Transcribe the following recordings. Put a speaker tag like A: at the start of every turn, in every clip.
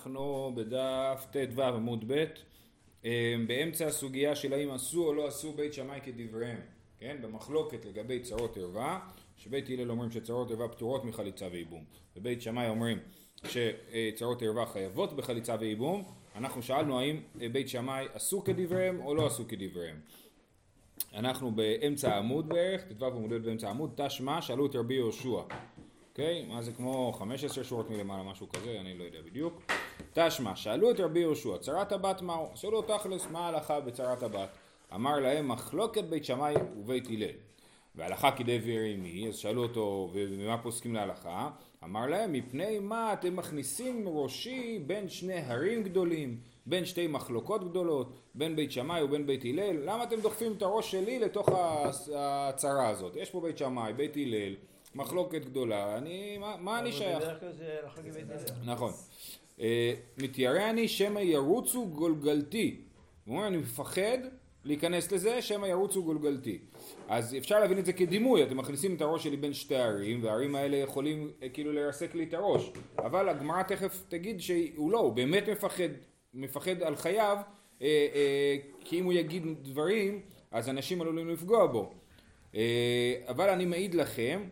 A: אנחנו בדף ט"ו עמוד ב', אה, באמצע הסוגיה של האם עשו או לא עשו בית שמאי כדבריהם, כן? במחלוקת לגבי צרות ערווה, שבית הלל אומרים שצרות ערווה פטורות מחליצה וייבום, ובית שמאי אומרים שצרות ערווה חייבות בחליצה וייבום, אנחנו שאלנו האם בית שמאי עשו כדבריהם או לא עשו כדבריהם. אנחנו באמצע העמוד בערך, ט"ו עמוד ב' באמצע העמוד, תשמע, שאלו את רבי יהושע אוקיי? מה זה כמו 15 שורות מלמעלה, משהו כזה, אני לא יודע בדיוק. תשמע, שאלו את רבי יהושע, צרת הבת מהו? שאלו תכלס, מה ההלכה בצרת הבת? אמר להם, מחלוקת בית שמאי ובית הלל. והלכה כדברי מי? אז שאלו אותו, ומה פוסקים להלכה? אמר להם, מפני מה אתם מכניסים ראשי בין שני הרים גדולים, בין שתי מחלוקות גדולות, בין בית שמאי ובין בית הלל? למה אתם דוחפים את הראש שלי לתוך הצרה הזאת? יש פה בית שמאי, בית הלל. מחלוקת גדולה, אני, מה, מה אני שייך? נכון. אה, מתיירא אני שמא ירוצו גולגלתי. הוא אומר, אני מפחד להיכנס לזה, שמא ירוצו גולגלתי. אז אפשר להבין את זה כדימוי, אתם מכניסים את הראש שלי בין שתי ערים, והערים האלה יכולים אה, כאילו לרסק לי את הראש. אבל הגמרא תכף תגיד שהוא לא, הוא באמת מפחד, מפחד על חייו, אה, אה, כי אם הוא יגיד דברים, אז אנשים עלולים לפגוע בו. אה, אבל אני מעיד לכם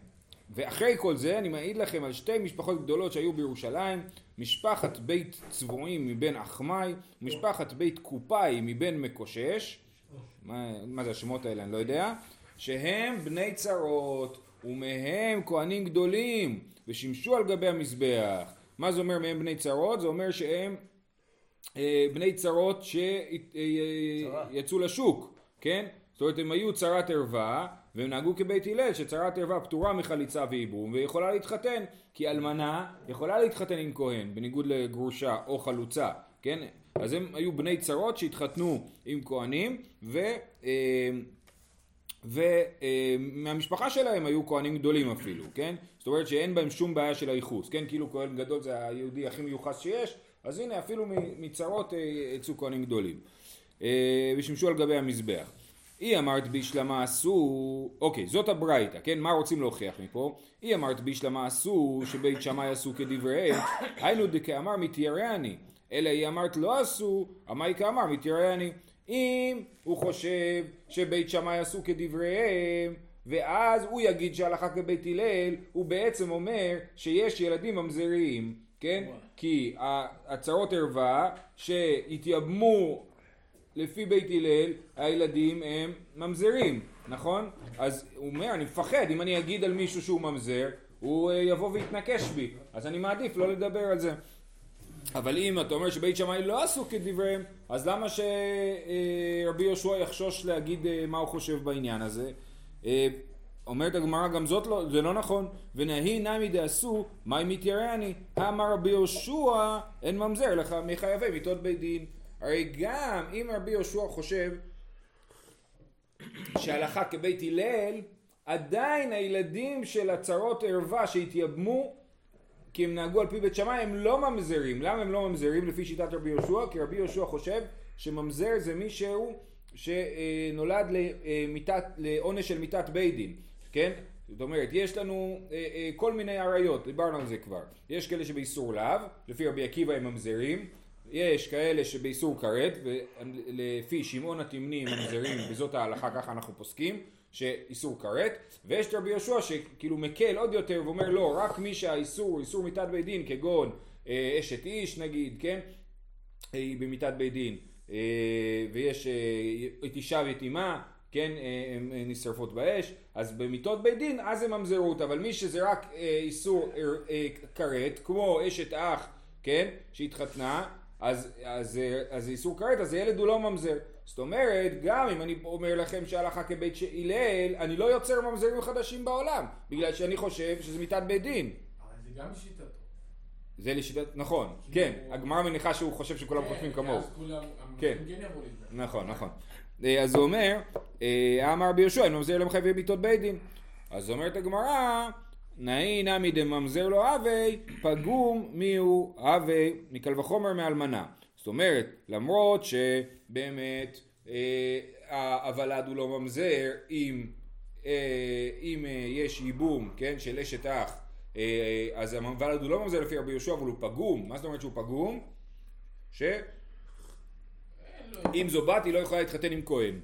A: ואחרי כל זה אני מעיד לכם על שתי משפחות גדולות שהיו בירושלים, משפחת בית צבועים מבן אחמאי, משפחת בית קופאי מבן מקושש, מה, מה זה השמות האלה אני לא יודע, שהם בני צרות ומהם כהנים גדולים ושימשו על גבי המזבח. מה זה אומר מהם בני צרות? זה אומר שהם אה, בני צרות שיצאו אה, לשוק, כן? זאת אומרת הם היו צרת ערווה והם נהגו כבית הלל שצרת ערווה פטורה מחליצה וייבום ויכולה להתחתן כי אלמנה יכולה להתחתן עם כהן בניגוד לגרושה או חלוצה כן אז הם היו בני צרות שהתחתנו עם כהנים ו... אה, ומהמשפחה אה, שלהם היו כהנים גדולים אפילו, כן? זאת אומרת שאין בהם שום בעיה של הייחוס, כן? כאילו כהן גדול זה היהודי הכי מיוחס שיש, אז הנה אפילו מצרות אה, יצאו כהנים גדולים. ושימשו על גבי המזבח. היא אמרת בישלמה עשו, אוקיי, זאת הברייתא, כן? מה רוצים להוכיח מפה? היא אמרת בישלמה עשו, שבית שמאי עשו כדבריהם, היינו דכאמר מתיירני, אלא היא אמרת לא עשו, אמי כאמר מתיירני. אם הוא חושב שבית שמאי עשו כדבריהם, ואז הוא יגיד שהלכה כבית הלל, הוא בעצם אומר שיש ילדים ממזריים, כן? כי הצרות ערווה שהתייבמו לפי בית הלל הילדים הם ממזרים, נכון? אז הוא אומר, אני מפחד, אם אני אגיד על מישהו שהוא ממזר, הוא אה, יבוא ויתנקש בי, אז אני מעדיף לא לדבר על זה. אבל אם אתה אומר שבית שמאי לא עשו כדבריהם, אז למה שרבי יהושע יחשוש להגיד אה, מה הוא חושב בעניין הזה? אה, אומרת הגמרא גם זאת לא, זה לא נכון, ונהי נמי דעשו, מאי מתיירני, אמר רבי יהושע, אין ממזר לך מחייבי מיתות בית דין. הרי גם אם רבי יהושע חושב שהלכה כבית הלל, עדיין הילדים של הצרות ערווה שהתייבמו כי הם נהגו על פי בית שמאי הם לא ממזרים. למה הם לא ממזרים לפי שיטת רבי יהושע? כי רבי יהושע חושב שממזר זה מישהו שנולד למיטת, לעונש של מיתת בית דין, כן? זאת אומרת, יש לנו אה, אה, כל מיני עריות, דיברנו על זה כבר. יש כאלה שבאיסור לאו, לפי רבי עקיבא הם ממזרים, יש כאלה שבאיסור כרת, ולפי שמעון התמני ממזרים, וזאת ההלכה, ככה אנחנו פוסקים, שאיסור כרת, ויש את רבי יהושע שכאילו מקל עוד יותר ואומר לא, רק מי שהאיסור איסור מיתת בית דין, כגון אה, אשת איש נגיד, כן? היא אה, במיתת בית דין, אה, ויש את אישה ואת אמה, כן, הן נשרפות באש, אז במיתות בית דין אז זה ממזרות, אבל מי שזה רק איסור כרת, כמו אשת אח, כן, שהתחתנה, אז, אז, אז איסור כרת, אז הילד הוא לא ממזר. זאת אומרת, גם אם אני אומר לכם שהלכה כבית הלל, אני לא יוצר ממזרים חדשים בעולם, בגלל שאני חושב שזה מיתת בית דין.
B: אבל זה גם לשיטתו.
A: זה לשיטת, נכון, כן, הגמרא מניחה שהוא חושב שכולם
B: כן,
A: חושבים כמוהו.
B: אז
A: כן.
B: כן.
A: נכון, נכון. אה, אז הוא אומר, אה, אמר רבי יהושע, אני ממזר למחייבי מיתות בית דין. אז אומרת הגמרא, נאי נמי דממזר לו הווי, פגום מיהו הווי, מקל וחומר מאלמנה. זאת אומרת, למרות שבאמת אה, הוולד הוא לא ממזר, אם, אה, אם אה, יש ייבום, כן, של אשת אח, אה, אז הוולד הוא לא ממזר לפי רבי יהושע, אבל הוא פגום. מה זאת אומרת שהוא פגום? שאם זו בת היא לא יכולה להתחתן עם כהן,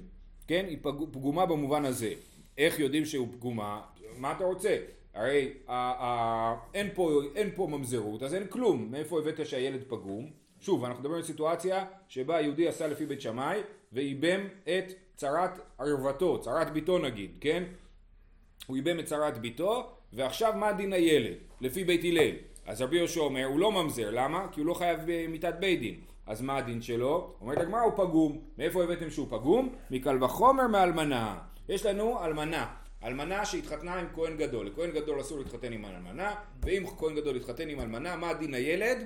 A: כן? היא פגומה במובן הזה. איך יודעים שהוא פגומה? מה אתה רוצה? הרי ה- ה- אין, פה, אין פה ממזרות, אז אין כלום. מאיפה הבאת שהילד פגום? שוב, אנחנו מדברים על סיטואציה שבה יהודי עשה לפי בית שמאי ואיבם את צרת ערוותו, צרת ביתו נגיד, כן? הוא איבם את צרת ביתו, ועכשיו מה דין הילד? לפי בית הלל. אז רבי יהושע אומר, הוא לא ממזר, למה? כי הוא לא חייב במיתת בית דין. אז מה הדין שלו? אומרת הגמרא הוא פגום. מאיפה הבאתם שהוא פגום? מקל וחומר מאלמנה. יש לנו אלמנה. אלמנה שהתחתנה עם כהן גדול. לכהן גדול אסור להתחתן עם אלמנה, ואם כהן גדול התחתן עם אלמנה, מה דין הילד?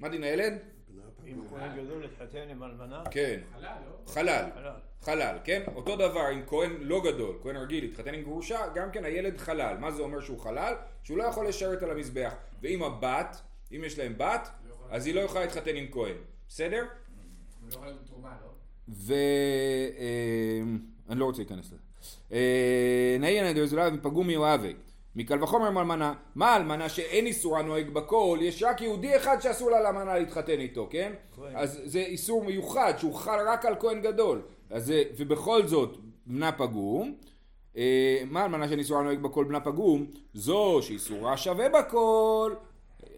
A: מה דין הילד?
C: אם כהן גדול התחתן עם אלמנה?
A: כן. חלל. חלל, כן? אותו דבר אם כהן לא גדול, כהן רגיל, התחתן עם גרושה, גם כן הילד חלל. מה זה אומר שהוא חלל? שהוא לא יכול לשרת על המזבח. ואם הבת, אם יש להם בת, אז היא לא יכולה להתחתן עם כהן. בסדר?
B: לא
A: ו... אה, אני לא רוצה להיכנס לזה. אה, נעיין נדר זולב פגום מיואבי. מקל וחומר מאלמנה, מה אלמנה שאין איסורה נוהג בכל, יש רק יהודי אחד שאסור לה לאלמנה להתחתן איתו, כן? אז זה איסור מיוחד שהוא חל רק על כהן גדול. אז זה, ובכל זאת, בנה פגום. אה, מה אלמנה שאין איסורה נוהג בכל בנה פגום? זו שאיסורה שווה בכל.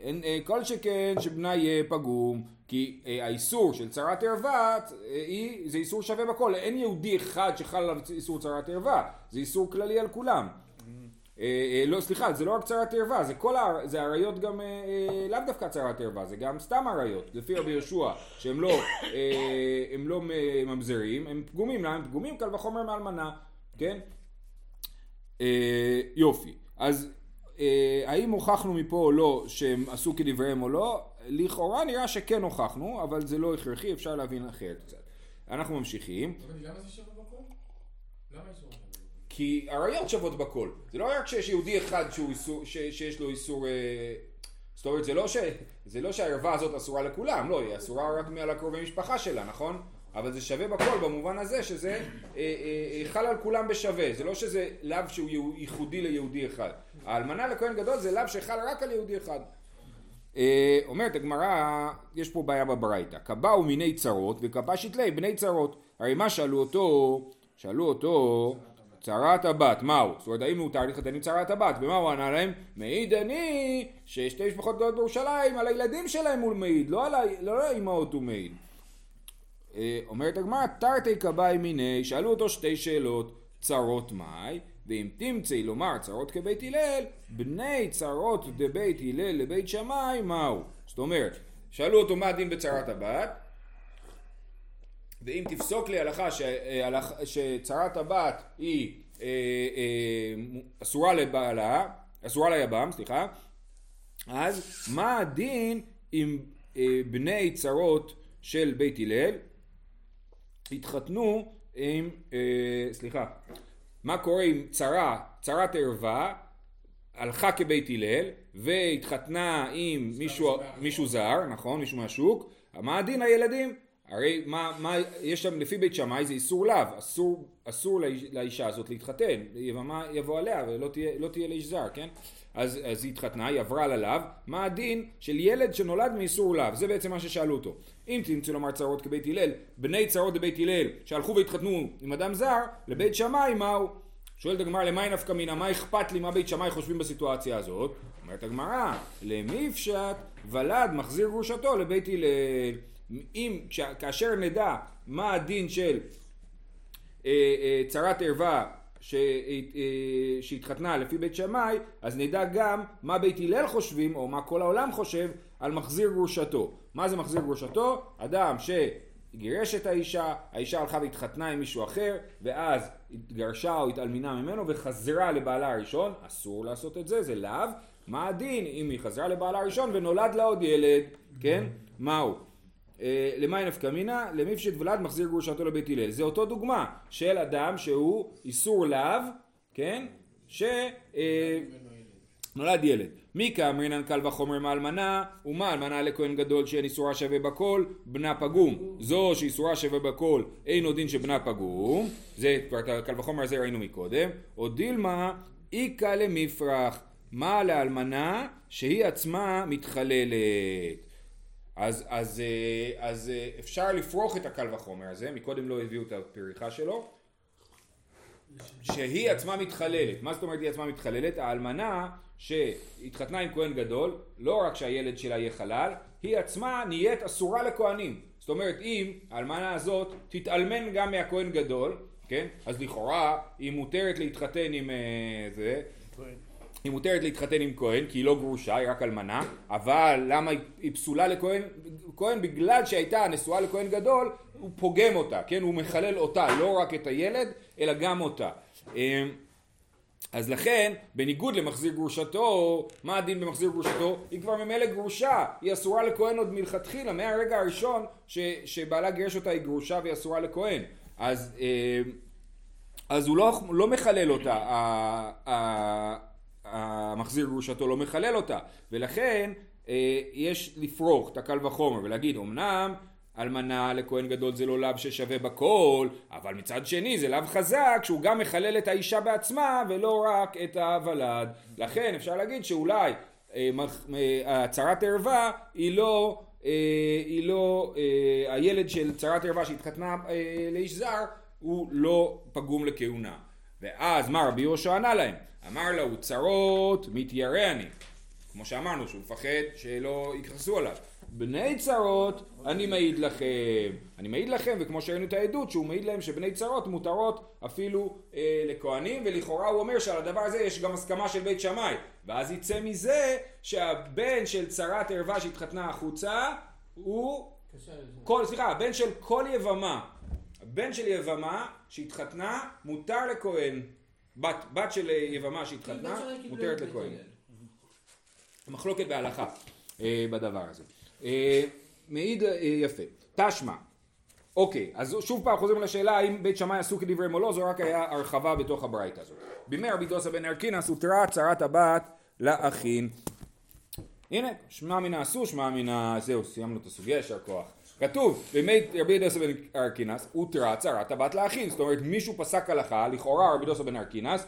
A: אה, כל שכן שבנה יהיה פגום, כי אה, האיסור של צרת ערווה אה, זה איסור שווה בכל, אין יהודי אחד שחל עליו איסור צרת ערווה, זה איסור כללי על כולם. לא, סליחה, זה לא רק צרת ערווה, זה כל, ה... זה עריות גם, לאו דווקא צרת ערווה, זה גם סתם עריות, לפי רבי יהושע, שהם לא, הם לא ממזרים, הם פגומים, למה הם פגומים? קל וחומר מאלמנה, כן? יופי, אז אה, האם הוכחנו מפה או לא שהם עשו כדבריהם או לא? לכאורה נראה שכן הוכחנו, אבל זה לא הכרחי, אפשר להבין אחרת קצת. אנחנו ממשיכים. כי עריות שוות בכל. זה לא רק שיש יהודי אחד איסור, ש, שיש לו איסור... אה, זאת אומרת, זה לא, ש, זה לא שהערווה הזאת אסורה לכולם, לא, היא אסורה רק מעל הקרובי משפחה שלה, נכון? אבל זה שווה בכל במובן הזה שזה אה, אה, אה, חל על כולם בשווה, זה לא שזה לאו שהוא ייחודי ליהודי אחד. האלמנה לכהן גדול זה לאו שחל רק על יהודי אחד. אה, אומרת הגמרא, יש פה בעיה בברייתא, קבעו מיני צרות וקבע שתלי בני צרות. הרי מה שאלו אותו? שאלו אותו צרת הבת, מהו? זאת אומרת, האם מותר להתחתן עם צרת הבת? ומה הוא ענה להם? מעיד אני ששתי משפחות גדולות בירושלים, על הילדים שלהם הוא מעיד, לא על לא האימהות הוא מעיד. אה, אומרת הגמרא, תרתי קבעי מיני, שאלו אותו שתי שאלות, צרות מאי, ואם תמצאי לומר צרות כבית הלל, בני צרות דבית הלל לבית שמאי, מהו? זאת אומרת, שאלו אותו מה הדין בצרת הבת, ואם תפסוק לי הלכה אה, שצרת הבת היא אה, אה, אסורה לבעלה, אסורה ליבם, סליחה, אז מה הדין אה, בני צרות של בית הלל התחתנו עם, סליחה, מה קורה עם צרה, צרת ערווה, הלכה כבית הלל, והתחתנה עם מישהו, מישהו זר, נכון, מישהו מהשוק, מה הדין הילדים? הרי מה, מה יש שם לפי בית שמאי זה איסור לאו, אסור, אסור לאישה הזאת להתחתן, יבמה יבוא עליה ולא תהיה, לא תהיה לאיש זר, כן? אז, אז היא התחתנה, היא עברה ללאו, מה הדין של ילד שנולד מאיסור לאו? זה בעצם מה ששאלו אותו. אם תמצאו לומר צרות כבית הלל, בני צרות בבית הלל שהלכו והתחתנו עם אדם זר, לבית שמאי מהו? שואלת הגמרא למאי נפקא מינה, מה אכפת לי מה בית שמאי חושבים בסיטואציה הזאת? אומרת הגמרא, למי פשט ולד מחזיר גרושתו לבית הלל. אם, כאשר נדע מה הדין של אה, אה, צרת ערווה ש, אה, שהתחתנה לפי בית שמאי, אז נדע גם מה בית הלל חושבים, או מה כל העולם חושב, על מחזיר גרושתו. מה זה מחזיר גרושתו? אדם שגירש את האישה, האישה הלכה והתחתנה עם מישהו אחר, ואז התגרשה או התאלמינה ממנו וחזרה לבעלה הראשון, אסור לעשות את זה, זה לאו. מה הדין אם היא חזרה לבעלה הראשון ונולד לה עוד ילד, כן? מהו? אה, למאי נפקא מינה, למפשט ולד מחזיר גרושתו לבית הלל. זה אותו דוגמה של אדם שהוא איסור לאו, כן? שנולד אה, ילד. מי כאמרינן קל וחומר מאלמנה, ומה אלמנה לכהן גדול שאין איסורה שווה בכל, בנה פגום. זו שאיסורה שווה בכל, אין עוד דין שבנה פגום. זה כבר קל וחומר הזה ראינו מקודם. או דילמה, איכא למפרח. מה לאלמנה שהיא עצמה מתחללת. אז, אז, אה, אז אה, אפשר לפרוח את הקל וחומר הזה, מקודם לא הביאו את הפריחה שלו, שהיא עצמה מתחללת. מה זאת אומרת היא עצמה מתחללת? האלמנה שהתחתנה עם כהן גדול, לא רק שהילד שלה יהיה חלל, היא עצמה נהיית אסורה לכהנים. זאת אומרת, אם האלמנה הזאת תתאלמן גם מהכהן גדול, כן? אז לכאורה היא מותרת להתחתן עם אה, זה, היא מותרת להתחתן עם כהן כי היא לא גרושה, היא רק אלמנה, אבל למה היא, פסולה לכהן? כהן בגלל שהייתה נשואה לכהן גדול, הוא פוגם אותה, כן? הוא מחלל אותה, לא רק את הילד, אלא גם אותה. אז לכן, בניגוד למחזיר גרושתו, מה הדין במחזיר גרושתו? היא כבר ממילא גרושה, היא אסורה לכהן עוד מלכתחילה, מהרגע הראשון ש, שבעלה גירש אותה היא גרושה והיא אסורה לכהן. אז, אה, אז הוא לא, לא מחלל אותה, המחזיר גרושתו לא מחלל אותה, ולכן אה, יש לפרוך את הקל וחומר ולהגיד אמנם אלמנה לכהן גדול זה לא לאו ששווה בכל, אבל מצד שני זה לאו חזק שהוא גם מחלל את האישה בעצמה ולא רק את הוולד. לכן אפשר להגיד שאולי אה, אה, הצהרת ערווה היא לא, אה, היא לא, הילד של צרת ערווה שהתחתנה לאיש זר הוא לא פגום לכהונה. ואז מה רבי יהושע ענה להם? אמר לה הוא צרות מתיירא אני. כמו שאמרנו שהוא מפחד שלא יכעסו עליו. בני צרות אני מעיד לכם. אני מעיד לכם וכמו שראינו את העדות שהוא מעיד להם שבני צרות מותרות אפילו אה, לכהנים ולכאורה הוא אומר שעל הדבר הזה יש גם הסכמה של בית שמאי ואז יצא מזה שהבן של צרת ערווה שהתחתנה החוצה הוא. כל, סליחה, הבן של כל יבמה, הבן של יבמה שהתחתנה, מותר לכהן, בת, בת של יבמה שהתחתנה, מותרת לכהן. מחלוקת בהלכה אה, בדבר הזה. אה, מעיד אה, יפה. תשמע, אוקיי, אז שוב פעם חוזרים לשאלה האם בית שמאי עשו כדבריהם או לא, זו רק היה הרחבה בתוך הברייתא הזאת. בימי רבי דוסה בן ארקינס הותרה צרת הבת לאחין. הנה, שמע מן האסור, שמע מן ה... זהו, סיימנו את הסוגיה, יישר כוח. כתוב, בימי רבי דוסה בן ארקינס, הותרה צרת הבת לאחין. זאת אומרת, מישהו פסק הלכה, לכאורה רבי דוסה בן ארקינס,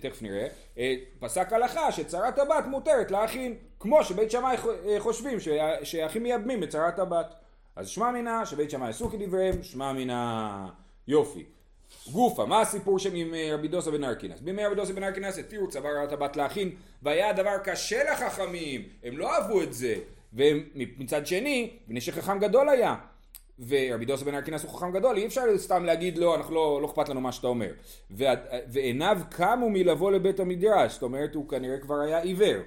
A: תכף נראה, אה, פסק הלכה שצרת הבת מותרת לאחין, כמו שבית שמאי אה, חושבים שה- שהאחים מייבמים את צרת הבת. אז שמע מינה שבית שמאי עשו כדבריהם, שמע מינה יופי. גופה, מה הסיפור שם עם אה, רבי דוסה בן ארקינס? בימי רבי דוסה בן ארקינס התירו צווארת הבת להכין והיה הדבר קשה לחכמים, הם לא אהבו את זה ומצד שני, מפני שחכם גדול היה ורבי דוסה בן ארקינס הוא חכם גדול, אי אפשר סתם להגיד לא, אנחנו לא, לא אכפת לנו מה שאתה אומר. ועיניו קמו מלבוא לבית המדרש, זאת אומרת הוא כנראה כבר היה עיוור.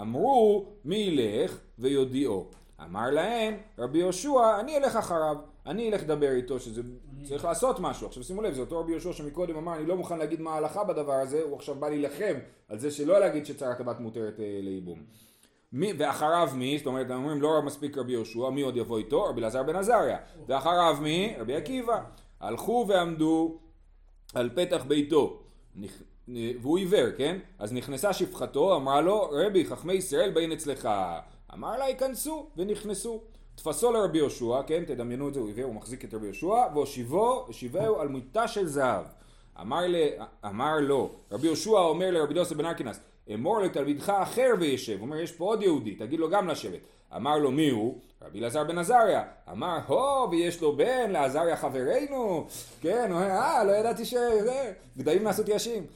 A: אמרו מי ילך ויודיעו? אמר להם רבי יהושע אני אלך אחריו אני אלך לדבר איתו שזה צריך לעשות משהו. עכשיו שימו לב זה אותו רבי יהושע שמקודם אמר אני לא מוכן להגיד מה ההלכה בדבר הזה הוא עכשיו בא להילחם על זה שלא להגיד שצרת הבת מותרת אה, לייבום מי, ואחריו מי? זאת אומרת, אומרים לא מספיק רבי יהושע, מי עוד יבוא איתו? רבי אלעזר בן עזריה. ואחריו מי? רבי עקיבא. הלכו ועמדו על פתח ביתו. נכ... והוא עיוור, כן? אז נכנסה שפחתו, אמרה לו, רבי, חכמי ישראל באים אצלך. אמר לה, ייכנסו, ונכנסו. תפסו לרבי יהושע, כן? תדמיינו את זה, הוא עיוור, הוא מחזיק את רבי יהושע, והושיבו, הושיבהו על מיטה של זהב. אמר, ל... אמר לו, רבי יהושע אומר לרבי דוסה בן ארקינס, אמור לתלמידך אחר וישב. הוא אומר, יש פה עוד יהודי, תגיד לו גם לשבת. אמר לו, מי הוא? רבי אלעזר בן עזריה. אמר, הו, ויש לו בן, לעזריה חברנו. כן, הוא אומר, אה, לא ידעתי ש... גדיים נעשו תיישים.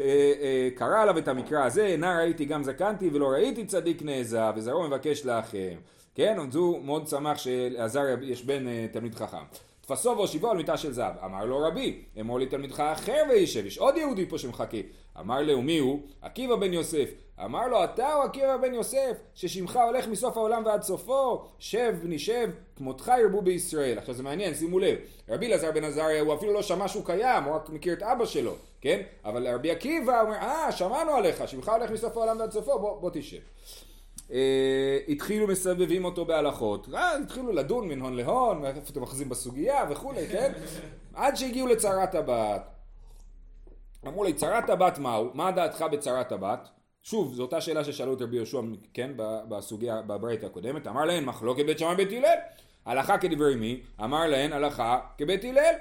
A: אה, אה, קרא עליו את המקרא הזה, נא ראיתי גם זקנתי ולא ראיתי צדיק נעזב, וזרעו מבקש לכם. כן, אז הוא מאוד שמח שלעזריה יש בן אה, תלמיד חכם. תפסו והושיבו על מיטה של זהב. אמר לו רבי, אמור לי תלמידך אחר וישב, יש עוד יהודי פה שמחכה. אמר לו, מי הוא? עקיבא בן יוסף. אמר לו, אתה הוא עקיבא בן יוסף, ששמך הולך מסוף העולם ועד סופו, שב בני שב, כמותך ירבו בישראל. עכשיו זה מעניין, שימו לב, רבי אלעזר בן עזריה הוא אפילו לא שמע שהוא קיים, הוא רק מכיר את אבא שלו, כן? אבל רבי עקיבא אומר, אה, שמענו עליך, שמך הולך מסוף העולם ועד סופו, בוא, בוא תשב. אה, התחילו מסבבים אותו בהלכות, אה, התחילו לדון מן הון להון, איפה אתם אוחזים בסוגיה וכולי, כן? עד שהגיעו לצרת הבת. אמרו לי, צרת הבת מהו? מה דעתך בצרת הבת? שוב, זו אותה שאלה ששאלו את רבי יהושע, כן, בסוגיה, בברית הקודמת, אמר להן מחלוקת בית שמאי בית הלל, הלכה כדברי מי? אמר להן הלכה כבית הלל.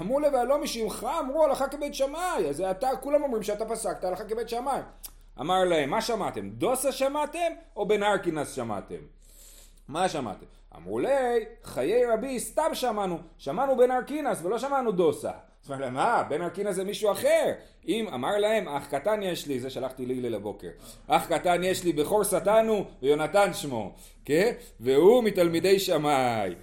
A: אמרו והלא משמך אמרו הלכה כבית שמאי, אז אתה, כולם אומרים שאתה פסקת הלכה כבית שמאי. אמר להם, מה שמעתם? דוסה שמעתם או בן שמעתם? מה שמעתם? אמרו לי, חיי רבי סתם שמענו, שמענו בן ארקינס ולא שמענו דוסה. אז אמר להם, מה, בן ארקינס זה מישהו אחר. אם אמר להם, אח קטן יש לי, זה שלחתי להלל הבוקר, אח קטן יש לי, בכור שטן הוא ויונתן שמו, כן? והוא מתלמידי שמאי.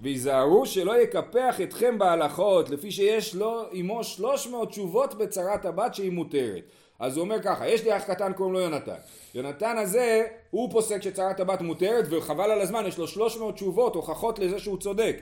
A: ויזהרו שלא יקפח אתכם בהלכות, לפי שיש לו עמו שלוש מאות תשובות בצרת הבת שהיא מותרת. אז הוא אומר ככה, יש לי אח קטן קוראים לו יונתן. יונתן הזה, הוא פוסק שצרת הבת מותרת, וחבל על הזמן, יש לו שלוש מאות תשובות, הוכחות לזה שהוא צודק.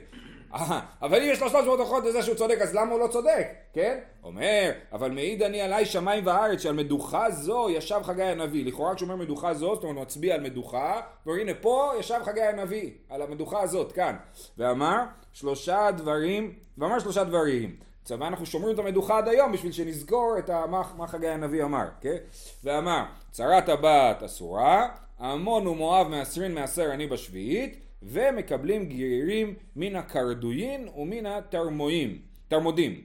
A: אבל אם יש לו שלוש מאות הוכחות לזה שהוא צודק, אז למה הוא לא צודק? כן? אומר, אבל מעיד אני עליי שמיים וארץ שעל מדוכה זו ישב חגי הנביא. לכאורה כשהוא אומר מדוכה זו, זאת אומרת הוא מצביע על מדוכה, והנה פה ישב חגי הנביא, על המדוכה הזאת, כאן. ואמר שלושה דברים, ואמר שלושה דברים. צבא אנחנו שומרים את המדוכה עד היום בשביל שנזכור את מה, מה חגי הנביא אמר, כן? ואמר, צרת הבת אסורה, עמון ומואב מעשרין מעשר אני בשביעית, ומקבלים גרירים מן הקרדויין ומן התרמויים, תרמודים.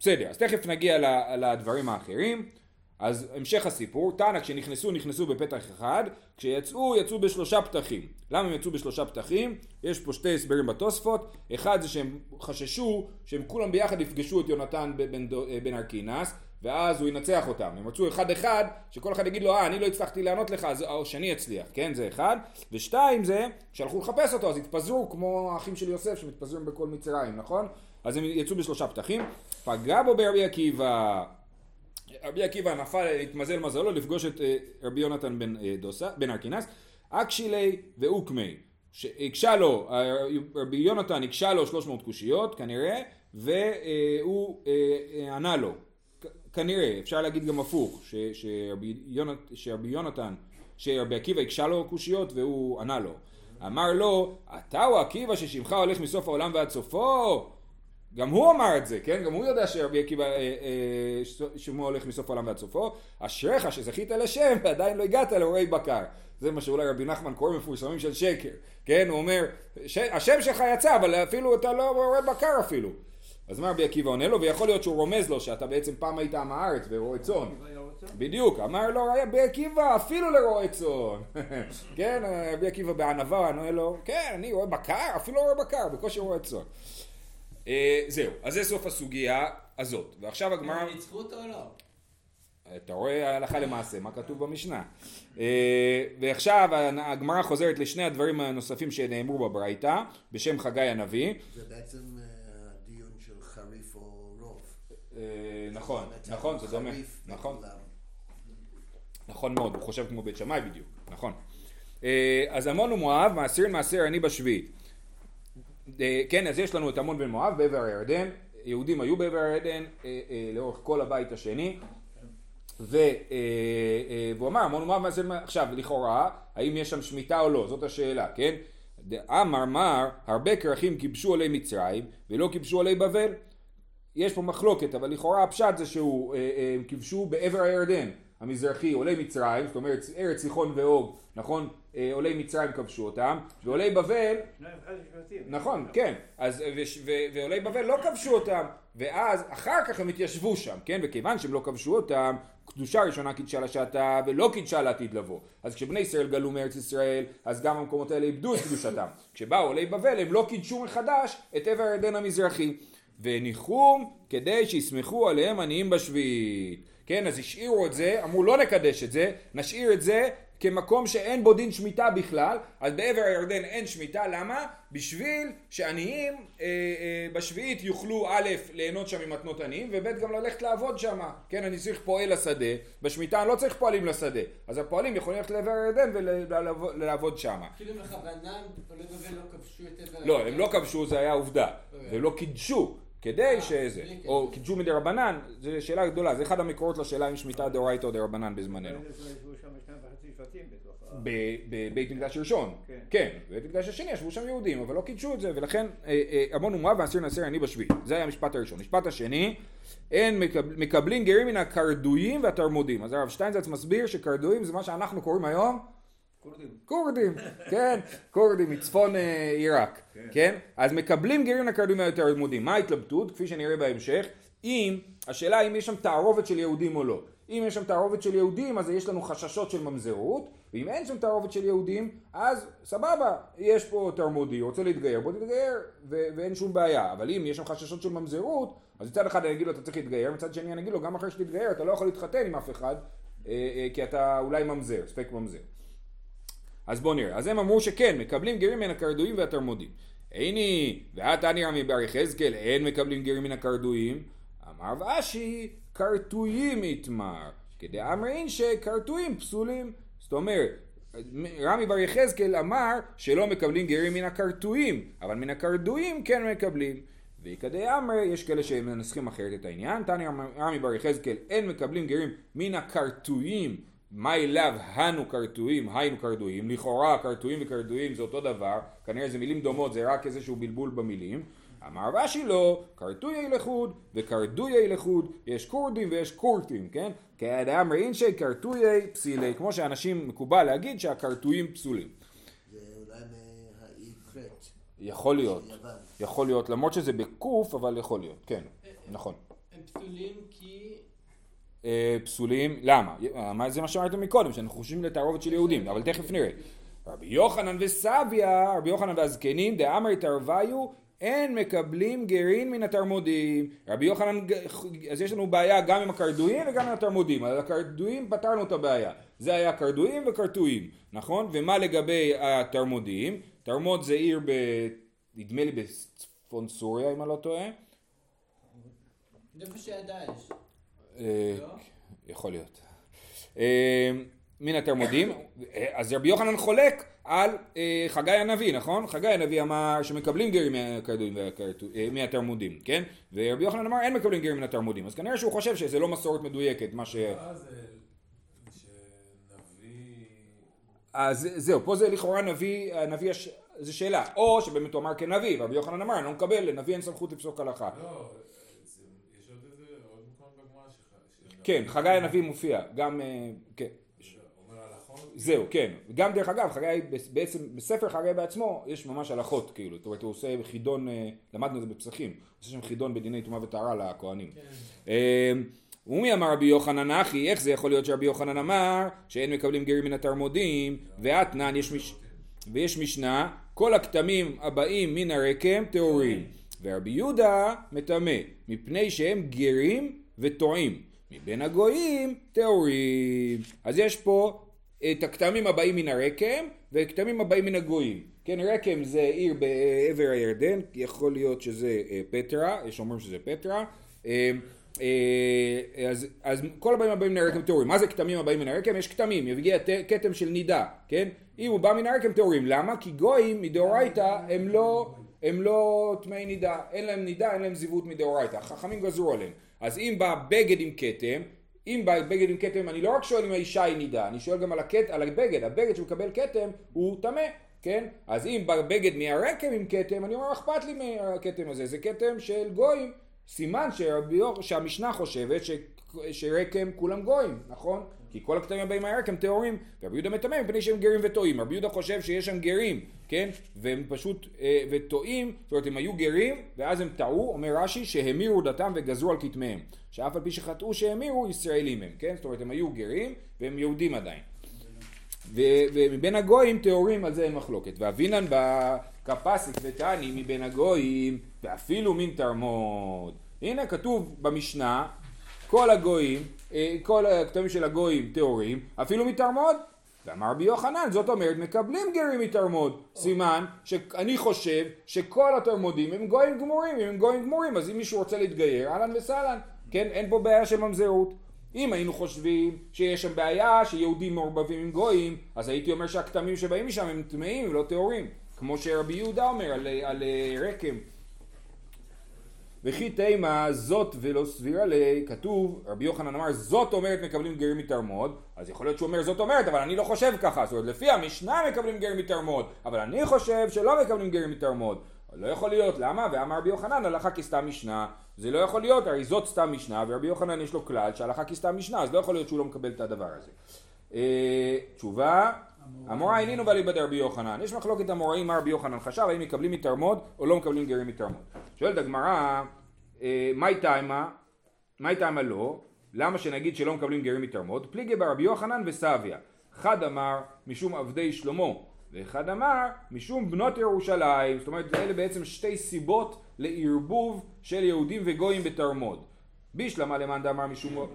A: בסדר, אז תכף נגיע לדברים האחרים. אז המשך הסיפור, תנא כשנכנסו נכנסו בפתח אחד, כשיצאו יצאו בשלושה פתחים. למה הם יצאו בשלושה פתחים? יש פה שתי הסברים בתוספות, אחד זה שהם חששו שהם כולם ביחד יפגשו את יונתן בן, בן ארקינס, ואז הוא ינצח אותם. הם רצו אחד אחד, שכל אחד יגיד לו, אה, אני לא הצלחתי לענות לך, אז או שאני אצליח, כן? זה אחד. ושתיים זה, שהלכו לחפש אותו, אז התפזרו כמו האחים של יוסף שמתפזרים בכל מצרים, נכון? אז הם יצאו בשלושה פתחים. פגע בו ברבי עקיבא. רבי עקיבא נפל, התמזל מזלו לפגוש את אה, רבי יונתן בן, אה, דוסה, בן ארקינס, אקשילי ואוקמי, שהקשה לו, אה, רבי יונתן הקשה לו 300 קושיות כנראה, והוא ענה לו, כנראה, אפשר להגיד גם הפוך, ש, שרבי, יונת, שרבי יונתן, שרבי עקיבא הקשה לו קושיות והוא ענה לו. אמר לו, אתה הוא עקיבא ששמך הולך מסוף העולם ועד סופו? גם הוא אמר את זה, כן? גם הוא יודע שרבי עקיבא, אה, אה, שמו הולך מסוף העולם ועד סופו. אשריך שזכית לשם ועדיין לא הגעת לאורי בקר. זה מה שאולי רבי נחמן קורא מפורסמים של שקר, כן? הוא אומר, ש... השם שלך יצא, אבל אפילו אתה לא רואה בקר אפילו. אז מה רבי עקיבא עונה לו? ויכול להיות שהוא רומז לו שאתה בעצם פעם היית עם הארץ ורועה צאן. בדיוק, אמר לו רבי עקיבא אפילו לרועה צאן. כן, רבי עקיבא בענווה עונה לו, כן, אני רואה בקר, אפילו לא רואה בקר, בקושי רועה צאן. אה, זהו, אז זה סוף הסוגיה הזאת. ועכשיו הגמרא...
B: הם ניצחו אותו או לא?
A: אתה רואה הלכה למעשה, מה כתוב במשנה. אה, ועכשיו הגמרא חוזרת לשני הדברים הנוספים שנאמרו בברייתא, בשם חגי הנביא.
D: זה בעצם אה, דיון של חריף או רוב.
A: נכון, נכון, זה דומה, נכון. נכון מאוד, הוא חושב כמו בית שמאי בדיוק, נכון. אז עמון ומואב, מעשיר מעשר אני בשביעית. אה, כן, אז יש לנו את עמון בן מואב בעבר הירדן, יהודים היו בעבר הירדן אה, אה, לאורך כל הבית השני, והוא אמר עמון מעשה, עכשיו לכאורה, האם יש שם שמיטה או לא, זאת השאלה, כן? אמר מר, הרבה כרכים כיבשו עולי מצרים ולא כיבשו עולי בבל. יש פה מחלוקת, אבל לכאורה הפשט זה שהוא, הם כיבשו בעבר הירדן המזרחי עולי מצרים, זאת אומרת ארץ סיחון ואוג, נכון? אה, עולי מצרים כבשו אותם, ועולי בבל, נכון, כן, אז, ו, ועולי בבל לא כבשו אותם, ואז אחר כך הם התיישבו שם, כן, וכיוון שהם לא כבשו אותם, קדושה ראשונה קידשה לשעתה ולא קידשה לעתיד לבוא. אז כשבני ישראל גלו מארץ ישראל, אז גם המקומות האלה איבדו את קדושתם. כשבאו עולי בבל הם לא קידשו מחדש את עבר הירדן המזרחי. וניחום כדי שיסמכו עליהם עניים בשביעית. כן, אז השאירו את זה, אמרו לא נקדש את זה, נשאיר את זה כמקום שאין בו דין שמיטה בכלל, אז בעבר הירדן אין שמיטה, למה? בשביל שעניים אה, אה, בשביעית יוכלו א', ליהנות שם ממתנות עניים, וב', גם ללכת לעבוד שם, כן, אני צריך פועל לשדה, בשמיטה אני לא צריך פועלים לשדה, אז הפועלים יכולים ללכת לעבר הירדן ולעבוד שם.
B: כאילו בכוונה עולי בבל לא כבשו את עבר
A: הירדן? לא, הם לא כבשו, זה היה עובדה, אוקיי. והם לא קידשו. כדי אה, שזה, או קידשו מדי רבנן, זו שאלה גדולה, זה אחד המקורות לשאלה אם שמיטה דאורייתא או דרבנן בזמננו. בבית מקדש ראשון, כן, כן בבית מקדש השני ישבו שם יהודים, אבל לא קידשו את זה, ולכן המון אומרה ואסיר נאסר אני בשביעי, זה היה המשפט הראשון. המשפט השני, אין מקבלים גרים מן הקרדויים והתרמודים. אז הרב שטיינזץ מסביר שקרדויים זה מה שאנחנו קוראים היום
C: כורדים.
A: כורדים, כן, כורדים מצפון אה, עיראק, כן. כן? אז מקבלים גרים לקרדויים והתרמודים. מה ההתלבטות? כפי שנראה בהמשך, אם, השאלה אם יש שם תערובת של יהודים או לא. אם יש שם תערובת של יהודים אז יש לנו חששות של ממזרות, ואם אין שם תערובת של יהודים, אז סבבה, יש פה תרמודי, רוצה להתגייר, בוא תתגייר, ו- ואין שום בעיה. אבל אם יש שם חששות של ממזרות, אז מצד אחד אני אגיד לו אתה צריך להתגייר, מצד שני אני אגיד לו גם אחרי שתתגייר אתה לא יכול להתחתן עם אף אחד, אה, אה, כי אתה אולי ממזר, ספק ממזר. אז בואו נראה. אז הם אמרו שכן, מקבלים גרים מן הקרדויים והתרמודים. איני, ואת אני רמי בר יחזקאל, אין מקבלים גרים מן הקרדויים. אמר ואשי, כרתויים יתמר. כדאמרין שכרתויים פסולים. זאת אומרת, רמי בר יחזקאל אמר שלא מקבלים גרים מן הכרתויים, אבל מן הכרדויים כן מקבלים. וכדי אמר, יש כאלה שמנסחים אחרת את העניין. תניא רמי בר יחזקאל, אין מקבלים גרים מן הכרתויים מה אליו הנו כרתויים, היינו כרדויים, לכאורה כרתויים וכרדויים זה אותו דבר, כנראה זה מילים דומות, זה רק איזשהו בלבול במילים. אמר רש"י לא, כרתויי לחוד וכרדויי לחוד, יש כורדים ויש כורתים, כן? כאדם אינשי כרתויי פסילי, כמו שאנשים מקובל להגיד שהכרתויים פסולים.
D: זה אולי קרט.
A: יכול להיות. יכול להיות, למרות שזה בקוף, אבל יכול להיות, כן, נכון.
B: הם פסולים כי...
A: אה, פסולים, למה? אה, מה- זה מה שאמרתם מקודם, שאנחנו חושבים לתערובת של יהודים, אבל תכף נראה. רבי יוחנן וסביה, רבי יוחנן והזקנים, דאמר תרוויו, אין מקבלים גרין מן התרמודים. רבי יוחנן, אז יש לנו בעיה גם עם הקרדויים וגם עם התרמודים. על הקרדויים פתרנו את הבעיה. זה היה קרדויים וקרטויים, נכון? ומה לגבי התרמודים? תרמוד זה עיר ב... נדמה לי בצפון סוריה, אם אני לא טועה.
B: איפה שהיה דאעש. לא?
A: יכול להיות. אה, מן התלמודים, אה, אז רבי יוחנן חולק על חגי הנביא, נכון? חגי הנביא אמר שמקבלים גרים מהתלמודים, כן? ורבי יוחנן אמר אין מקבלים גרים מן התלמודים, אז כנראה שהוא חושב שזה לא מסורת מדויקת, מה ש... אז זהו, פה זה לכאורה נביא, הנביא, הש... זו שאלה, או שבאמת הוא אמר כנביא, ורבי יוחנן אמר אני לא מקבל, לנביא אין סמכות לפסוק הלכה.
E: לא, זה- יש עוד איזה, עוד מקום בגמרא שלך.
A: כן, חגי הנביא מופיע, גם, אה, כן. זהו, כן. גם דרך אגב, חגי, בעצם בספר חגי בעצמו יש ממש הלכות, כאילו. זאת אומרת, הוא עושה חידון, אה, למדנו את זה בפסחים, הוא עושה שם חידון בדיני טומאה וטהרה לכהנים. אה, ומי אמר רבי יוחנן אחי, איך זה יכול להיות שרבי יוחנן אמר שאין מקבלים גרים מן התרמודים, ואתנן יש מש... ויש משנה, כל הכתמים הבאים מן הרקם טהורים, ורבי יהודה מטמא, מפני שהם גרים וטועים, מבין הגויים טהורים. אז יש פה את הכתמים הבאים מן הרקם וכתמים הבאים מן הגויים. כן, רקם זה עיר בעבר הירדן, יכול להיות שזה אה, פטרה, יש אומרים שזה פטרה. אה, אה, אז, אז כל הבאים הבאים מן הרקם טהורים. מה זה כתמים הבאים מן הרקם? יש כתמים, יגיע כתם של נידה, כן? אם הוא בא מן הרקם טהורים. למה? כי גויים מדאורייתא הם לא, לא טמאי נידה. אין להם נידה, אין להם זיוות מדאורייתא. החכמים גזרו עליהם. אז אם בא בגד עם כתם, אם בא בגד עם כתם, אני לא רק שואל אם האישה היא נידה, אני שואל גם על, הכת, על הבגד. הבגד שמקבל כתם הוא טמא. כן? אז אם בא בגד מהרקם עם כתם, אני אומר, אכפת לי מהכתם הזה, זה כתם של גויים. סימן שהמשנה חושבת ש, שרקם כולם גויים, נכון? כי כל הכתמים הבאים מהרקם טהורים, ורבי יהודה מטמא מפני שהם גרים וטועים. רבי יהודה חושב שיש שם גרים, כן? והם פשוט, אה, וטועים, זאת אומרת הם היו גרים, ואז הם טעו, אומר רש"י, שהמירו דתם וגזרו על כתמיהם. שאף על פי שחטאו שהמירו, ישראלים הם, כן? זאת אומרת הם היו גרים, והם יהודים עדיין. ומבין הגויים טהורים על זה אין מחלוקת. ואבינן בקפסיק ותני מבין הגויים ואפילו מן תרמוד. הנה כתוב במשנה כל הגויים, כל הכתבים של הגויים טהורים, אפילו מתרמוד. ואמר רבי יוחנן, זאת אומרת מקבלים גרים מתרמוד. סימן שאני חושב שכל התרמודים הם גויים גמורים, אם הם גויים גמורים אז אם מישהו רוצה להתגייר, אהלן וסהלן. כן, אין פה בעיה של ממזרות. אם היינו חושבים שיש שם בעיה שיהודים מעורבבים עם גויים, אז הייתי אומר שהכתמים שבאים משם הם טמאים ולא טהורים, כמו שרבי יהודה אומר על, על אה, רקם. וכי תימה זאת ולא סבירה לי, כתוב, רבי יוחנן אמר זאת אומרת מקבלים גרים מתרמוד, אז יכול להיות שהוא אומר זאת אומרת, אבל אני לא חושב ככה, זאת אומרת לפי המשנה מקבלים גרים מתרמוד, אבל אני חושב שלא מקבלים גרים מתרמוד. לא יכול להיות, למה? ואמר רבי יוחנן הלכה כסתם משנה, זה לא יכול להיות, הרי זאת סתם משנה, ורבי יוחנן יש לו כלל שהלכה כסתם משנה, אז לא יכול להיות שהוא לא מקבל את הדבר הזה. אה, תשובה, המורה איננו בא ליבא דרבי יוחנן, יש מחלוקת המוראים מה רבי יוחנן חשב, האם מקבלים מתרמוד או לא מקבלים גרים מתרמוד. שואלת הגמרא, אה, מאי תימה, מאי תימה לא, למה שנגיד שלא מקבלים גרים מתרמוד? פליגי ברבי יוחנן וסביה. אחד אמר משום עבדי שלמה, ואחד אמר משום בנות ירושלים, זאת אומרת אלה בעצם שתי סיבות לערבוב של יהודים וגויים בתרמוד. בישלמה למאן דאמר משום...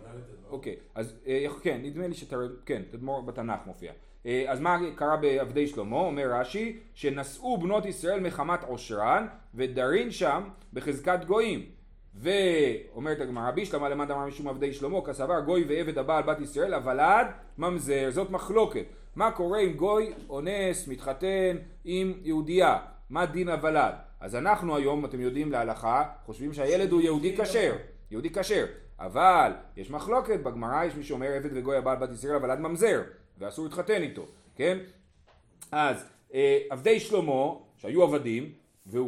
A: אוקיי, אז אה, כן, נדמה לי שתר... כן, תדמור בתנ"ך מופיע. אה, אז מה קרה בעבדי שלמה? אומר רש"י, שנשאו בנות ישראל מחמת עושרן, ודרין שם בחזקת גויים. ואומרת הגמרא, בישלמה למאן דאמר משום עבדי שלמה, כסבר גוי ועבד הבעל בת ישראל, אבל עד ממזר, זאת מחלוקת. מה קורה אם גוי אונס, מתחתן עם יהודייה? מה דין הוולד? אז אנחנו היום, אתם יודעים להלכה, חושבים שהילד הוא יהודי כשר. יהודי כשר. אבל יש מחלוקת, בגמרא יש מי שאומר עבד וגוי הבעל בת ישראל עד ממזר, ואסור להתחתן איתו, כן? אז אה, עבדי שלמה, שהיו עבדים, אה,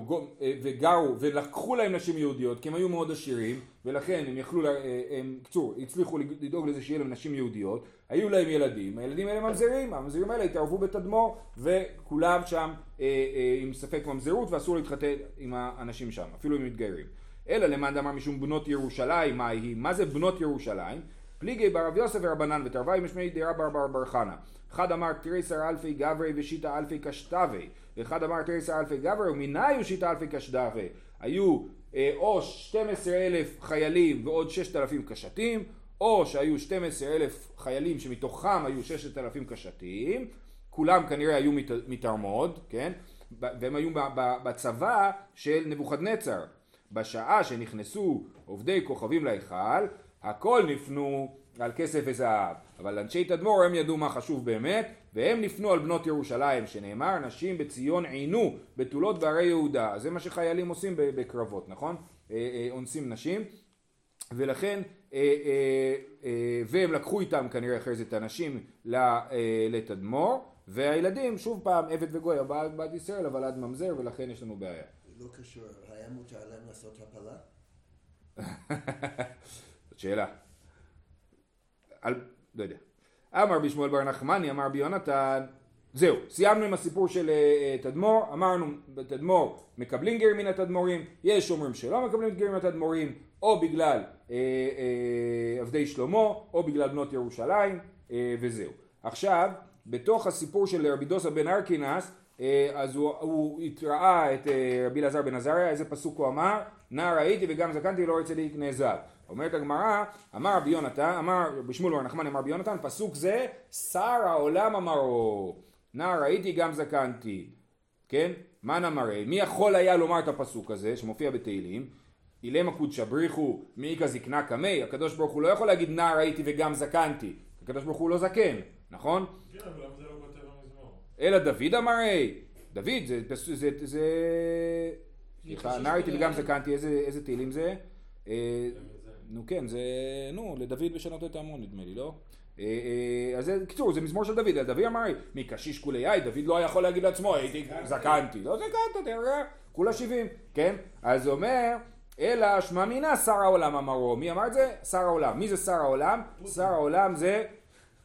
A: וגרו, ולקחו להם נשים יהודיות, כי הם היו מאוד עשירים, ולכן הם יכלו, אה, הם, קצור, הצליחו לדאוג לזה שיהיה להם נשים יהודיות, היו להם ילדים, הילדים האלה ממזרים, הממזרים האלה התערבו בתדמור, וכולם שם אה, אה, עם ספק ממזרות, ואסור להתחתן עם האנשים שם, אפילו אם מתגיירים. אלא למאן דאמר משום בנות ירושלים, מה היא? מה זה בנות ירושלים? פליגי ברב יוסף ורבנן ותרווי משמי דירה בר בר חנה. אחד אמר תריסר אלפי גברי ושיטה אלפי קשתבי, ואחד אמר תריסר אלפי גברי ומנאי שיטה אלפי קשתבי. היו אה, או 12 אלף חיילים ועוד 6,000 קשתים, או שהיו 12 אלף חיילים שמתוכם היו 6,000 קשתים, כולם כנראה היו מת, מתרמוד, כן? והם היו בצבא של נבוכדנצר, בשעה שנכנסו עובדי כוכבים להיכל, הכל נפנו על כסף וזהב. אבל אנשי תדמור הם ידעו מה חשוב באמת, והם נפנו על בנות ירושלים, שנאמר נשים בציון עינו בתולות בערי יהודה. זה מה שחיילים עושים בקרבות, נכון? אה, אה, אונסים נשים. ולכן, אה, והם לקחו איתם כנראה אחרי זה את הנשים לתדמור, והילדים, שוב פעם, עבד וגוי, הבעל בת ישראל, אבל עד ממזר, ולכן יש לנו בעיה.
D: לא קשור, היה מותר להם לעשות הפלה?
A: זאת שאלה. על, לא יודע. אמר בשמואל בר נחמני, אמר ביונתן, זהו, סיימנו עם הסיפור של uh, תדמור, אמרנו בתדמור מקבלים גר מן התדמורים, יש אומרים שלא מקבלים גר מן התדמורים, או בגלל uh, uh, עבדי שלמה, או בגלל בנות ירושלים, uh, וזהו. עכשיו, בתוך הסיפור של רבי דוסה בן ארקינס, אה, אז הוא, הוא התראה את אה, רבי אלעזר בן עזריה, איזה פסוק הוא אמר? נער הייתי וגם זקנתי לא להקנה זב. אומרת הגמרא, אמר רבי יונתן, אמר רבי שמואל בר נחמן אמר רבי יונתן, פסוק זה, שר העולם אמרו, נער הייתי גם זקנתי, כן? מה נאמרי? מי יכול היה לומר את הפסוק הזה, שמופיע בתהילים? אילמה קודשא בריחו מאיכא זקנה קמי, הקדוש ברוך הוא לא יכול להגיד נער הייתי וגם זקנתי, הקדוש ברוך הוא לא זקן, נכון?
E: כן, אבל למה זה לא כותב במזמור?
A: אלא דוד אמר היי, דוד זה, זה, זה, זה, סליחה, נער הייתי וגם זקנתי, איזה, איזה תהילים זה? נו כן, זה, נו, לדוד בשנות את ההמון נדמה לי, לא? אה, אה, אז זה, קיצור, זה מזמור של דוד, דוד אמר, מקשיש כולי יאי, דוד לא יכול להגיד לעצמו, הייתי, זקנתי, לא זקנת, תראה, כולה שבעים, כן? אז הוא אומר, אלא שמע מינה שר העולם אמרו, מי אמר את זה? שר העולם. מי זה שר העולם? שר העולם זה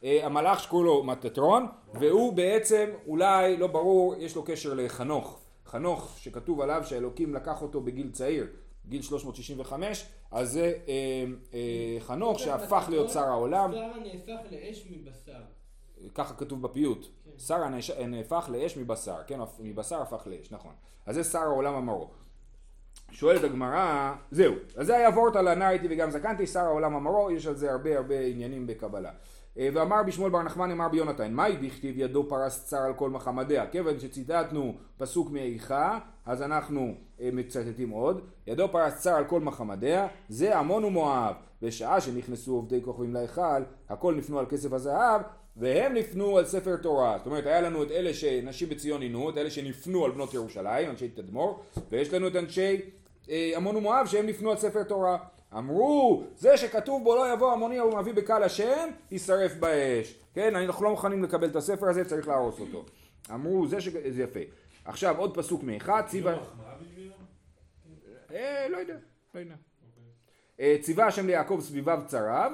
A: אה, המלאך שקוראים לו מטטרון, והוא בעצם, אולי, לא ברור, יש לו קשר לחנוך. חנוך, שכתוב עליו שאלוקים לקח אותו בגיל צעיר, גיל 365, אז זה אה, אה, חנוך שהפך להיות שר העולם.
B: שרה נהפך לאש מבשר.
A: ככה כתוב בפיוט. שרה נהפך לאש מבשר, כן, מבשר הפך לאש, נכון. אז זה שר העולם המרור. שואלת הגמרא, זהו, אז זה היה וורט על הנער וגם זקנתי, שר העולם המרור, יש על זה הרבה הרבה עניינים בקבלה. אה, ואמר בשמואל בר נחמן אמר ביונתן, מהי דכתיב ידו פרס צר על כל מחמדיה? כיוון שציטטנו פסוק מאיכה, אז אנחנו אה, מצטטים עוד. ידו פרס צר על כל מחמדיה, זה עמון ומואב. בשעה שנכנסו עובדי כוכבים להיכל, הכל נפנו על כסף הזהב, והם נפנו על ספר תורה. זאת אומרת, היה לנו את אלה שנשים בציון עינו, את אלה שנפנו על בנות ירושלים, אנשי תדמור, ויש לנו את אנשי אה, עמון ומואב שהם נפנו על ספר תורה. אמרו, זה שכתוב בו לא יבוא המוני ההוא מביא בקהל השם, יישרף באש. כן, אנחנו לא מוכנים לקבל את הספר הזה, צריך להרוס אותו. אמרו, זה ש... זה יפה. עכשיו עוד פסוק מאחד, ציווה...
E: לא?
A: אה, לא יודע, לא יודע. אה, ציווה השם ליעקב סביביו צריו,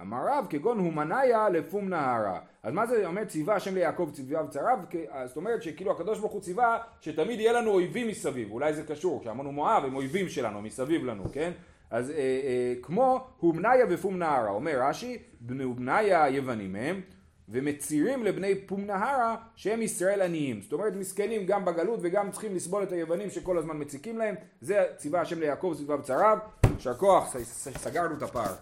A: אמר רב כגון הומניה לפום נהרה. אז מה זה אומר ציווה השם ליעקב סביביו צריו? זאת אומרת שכאילו הקדוש ברוך הוא ציווה שתמיד יהיה לנו אויבים מסביב, אולי זה קשור, כשאמרנו מואב הם אויבים שלנו מסביב לנו, כן? אז אה, אה, כמו הומניה ופום נהרה, אומר רש"י, הומניה יוונים הם, ומצירים לבני פומנהרה שהם ישראל עניים. זאת אומרת מסכנים גם בגלות וגם צריכים לסבול את היוונים שכל הזמן מציקים להם. זה ציווה השם ליעקב סביבה בצריו. יישר כוח, סגרנו את הפער.